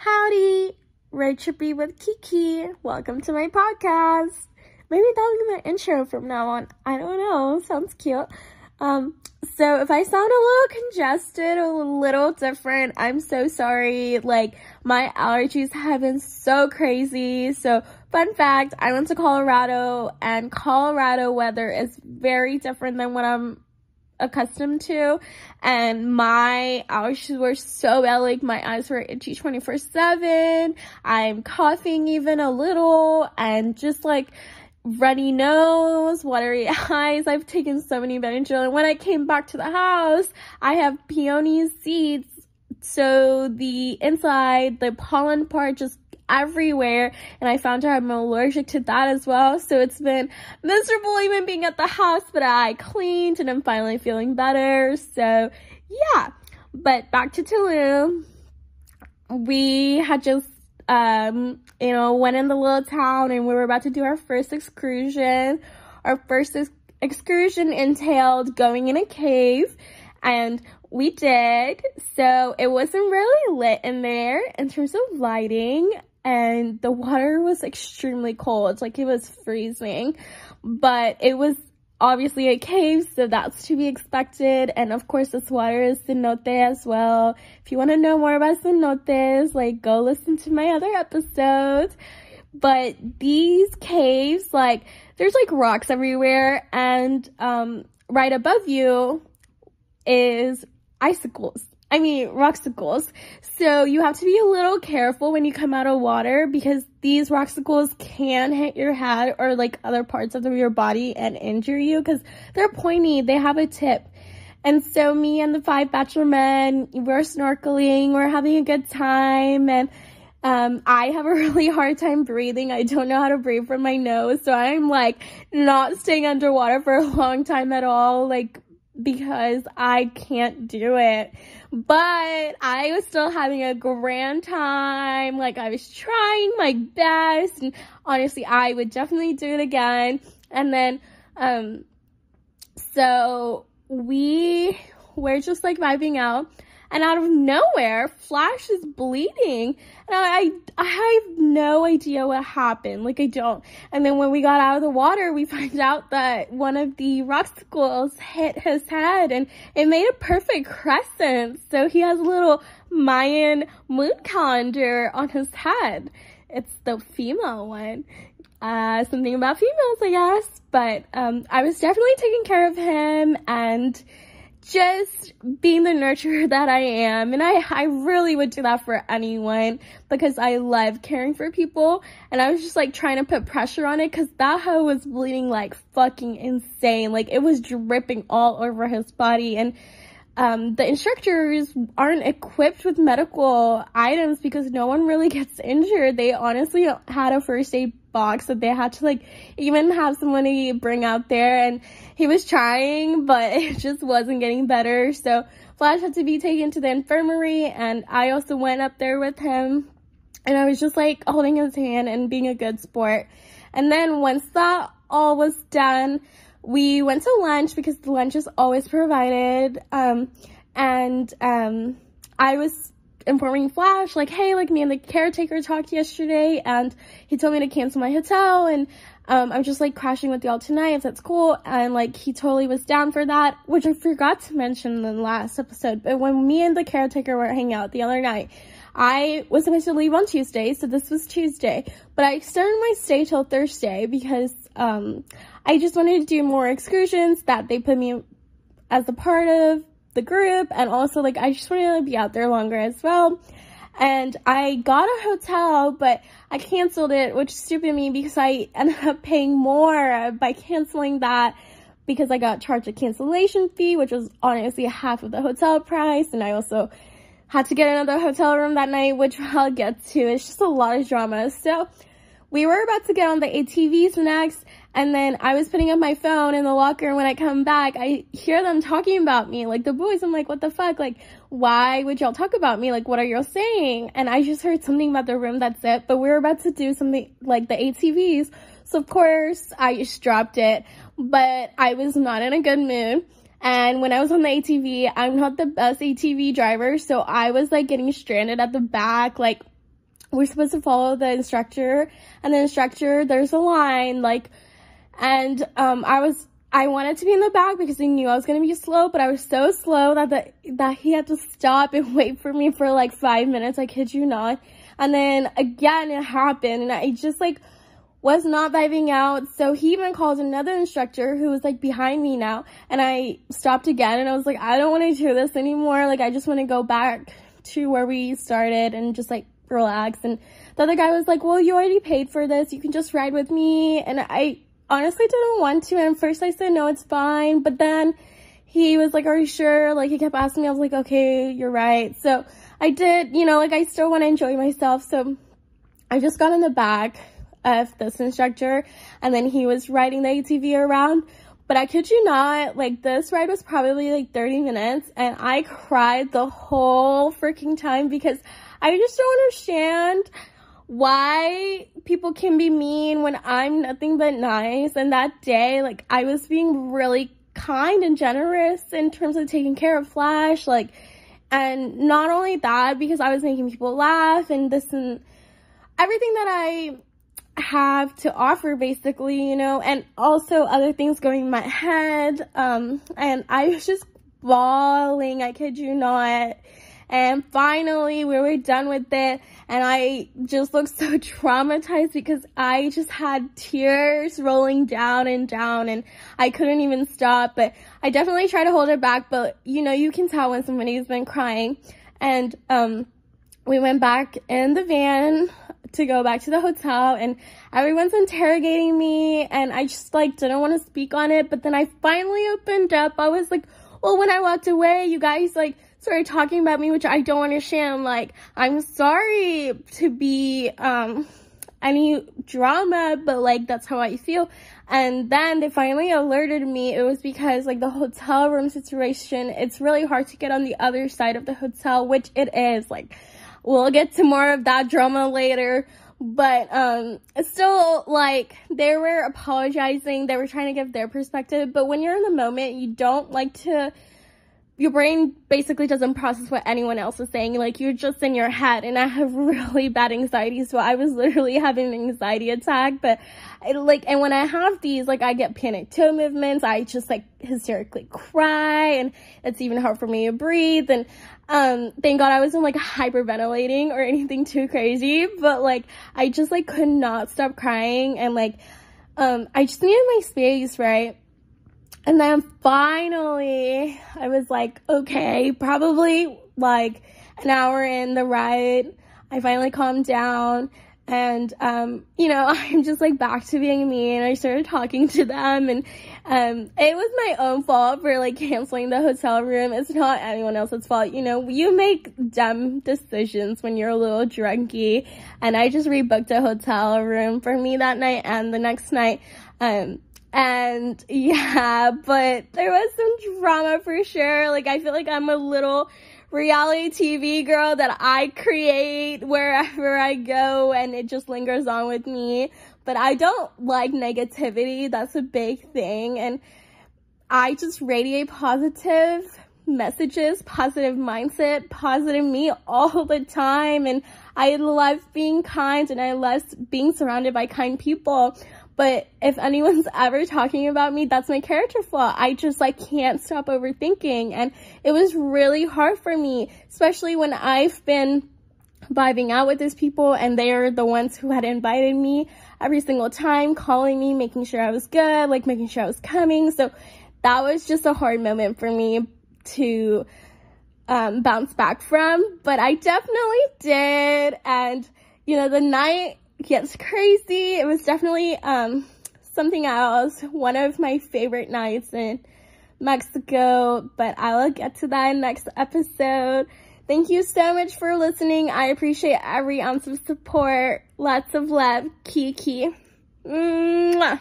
Howdy, Road Trippy with Kiki. Welcome to my podcast. Maybe that'll be my intro from now on. I don't know. Sounds cute. Um, so if I sound a little congested, a little different, I'm so sorry. Like, my allergies have been so crazy. So, fun fact, I went to Colorado and Colorado weather is very different than what I'm accustomed to. And my allergies were so bad. Like my eyes were itchy 24 7 i'm coughing even a little and just like runny nose watery eyes. I've taken so many benadryl and when i came back to the house i have peony seeds. So the inside the pollen part just everywhere and I found out I'm allergic to that as well. So it's been miserable even being at the house, but I cleaned and I'm finally feeling better. So yeah, but back to Tulum. We had just, um, you know, went in the little town and we were about to do our first excursion. Our first ex- excursion entailed going in a cave and we did. So it wasn't really lit in there in terms of lighting and the water was extremely cold. Like it was freezing, but it was obviously a cave, so that's to be expected. And of course, this water is cenote as well. If you want to know more about cenotes, like go listen to my other episodes. But these caves, like there's like rocks everywhere, and um, right above you is icicles. I mean, roxicles. So you have to be a little careful when you come out of water because these roxicles can hit your head or like other parts of your body and injure you because they're pointy. They have a tip. And so me and the five bachelor men, we're snorkeling, we're having a good time and um, I have a really hard time breathing. I don't know how to breathe from my nose. So I'm like not staying underwater for a long time at all. Like because I can't do it. But I was still having a grand time. Like I was trying my best. And honestly, I would definitely do it again. And then, um, so we were just like vibing out and out of nowhere, Flash is bleeding. And I, I, have no idea what happened. Like, I don't. And then when we got out of the water, we find out that one of the roxicles hit his head and it made a perfect crescent. So he has a little Mayan moon calendar on his head. It's the female one. Uh, something about females, I guess. But, um, I was definitely taking care of him and, just being the nurturer that I am. And I, I really would do that for anyone because I love caring for people. And I was just like trying to put pressure on it because that hoe was bleeding like fucking insane. Like it was dripping all over his body. And um, the instructors aren't equipped with medical items because no one really gets injured. They honestly had a first aid box that they had to like even have somebody bring out there and he was trying, but it just wasn't getting better. So Flash had to be taken to the infirmary and I also went up there with him and I was just like holding his hand and being a good sport. And then once that all was done, we went to lunch because the lunch is always provided. Um, and um, I was informing Flash, like, hey, like me and the caretaker talked yesterday, and he told me to cancel my hotel, and um, I'm just like crashing with y'all tonight if that's cool. And like he totally was down for that, which I forgot to mention in the last episode. But when me and the caretaker were hanging out the other night, I was supposed to leave on Tuesday, so this was Tuesday, but I extended my stay till Thursday because um, I just wanted to do more excursions that they put me as a part of the group, and also like I just wanted to be out there longer as well. And I got a hotel, but I canceled it, which is stupid me because I ended up paying more by canceling that because I got charged a cancellation fee, which was honestly half of the hotel price, and I also had to get another hotel room that night, which I'll get to. It's just a lot of drama. So we were about to get on the ATVs next, and then I was putting up my phone in the locker, and when I come back, I hear them talking about me, like the boys. I'm like, what the fuck? Like, why would y'all talk about me? Like, what are y'all saying? And I just heard something about the room, that's it. But we were about to do something like the ATVs. So of course, I just dropped it, but I was not in a good mood. And when I was on the ATV, I'm not the best ATV driver, so I was like getting stranded at the back, like we're supposed to follow the instructor and the instructor, there's a line like, and, um, I was, I wanted to be in the back because I knew I was going to be slow, but I was so slow that the, that he had to stop and wait for me for like five minutes. I kid you not. And then again, it happened and I just like, was not vibing out. So he even called another instructor who was like behind me now. And I stopped again and I was like, I don't want to do this anymore. Like, I just want to go back to where we started and just like relax. And the other guy was like, well, you already paid for this. You can just ride with me. And I honestly didn't want to. And first I said, no, it's fine. But then he was like, are you sure? Like he kept asking me. I was like, okay, you're right. So I did, you know, like I still want to enjoy myself. So I just got in the back of this instructor and then he was riding the ATV around. But I kid you not, like this ride was probably like 30 minutes and I cried the whole freaking time because I just don't understand why people can be mean when I'm nothing but nice. And that day, like I was being really kind and generous in terms of taking care of Flash, like, and not only that, because I was making people laugh and this and everything that I have to offer basically, you know, and also other things going in my head. Um, and I was just bawling, I kid you not. And finally, we were done with it. And I just looked so traumatized because I just had tears rolling down and down and I couldn't even stop. But I definitely try to hold it back. But you know, you can tell when somebody's been crying. And, um, we went back in the van to go back to the hotel and everyone's interrogating me and I just like didn't want to speak on it. But then I finally opened up. I was like, well, when I walked away, you guys like started talking about me, which I don't understand. Like, I'm sorry to be, um, any drama, but like that's how I feel. And then they finally alerted me. It was because like the hotel room situation, it's really hard to get on the other side of the hotel, which it is. Like we'll get to more of that drama later. But um still like they were apologizing, they were trying to give their perspective, but when you're in the moment, you don't like to your brain basically doesn't process what anyone else is saying. Like you're just in your head and I have really bad anxiety. So I was literally having an anxiety attack, but I, like, and when I have these, like I get panic toe movements. I just like hysterically cry and it's even hard for me to breathe. And, um, thank God I wasn't like hyperventilating or anything too crazy, but like I just like could not stop crying and like, um, I just needed my space, right? And then finally, I was like, okay, probably like an hour in the ride, I finally calmed down. And um, you know i'm just like back to being me and i started talking to them and um, it was my own fault for like canceling the hotel room. It's not anyone else's fault. You know you make dumb decisions when you're a little drunky and i just rebooked a hotel room for me that night and the next night. Um, and yeah, but there was some drama for sure. Like, I feel like I'm a little reality TV girl that I create wherever I go and it just lingers on with me. But I don't like negativity. That's a big thing. And I just radiate positive messages, positive mindset, positive me all the time. And I love being kind and I love being surrounded by kind people. But if anyone's ever talking about me, that's my character flaw. I just like can't stop overthinking. And it was really hard for me, especially when I've been vibing out with these people and they're the ones who had invited me every single time, calling me, making sure I was good, like making sure I was coming. So that was just a hard moment for me to um, bounce back from, but I definitely did. And, you know, the night gets crazy. It was definitely um, something else. One of my favorite nights in Mexico, but I will get to that next episode. Thank you so much for listening. I appreciate every ounce of support. Lots of love. Kiki. Mwah.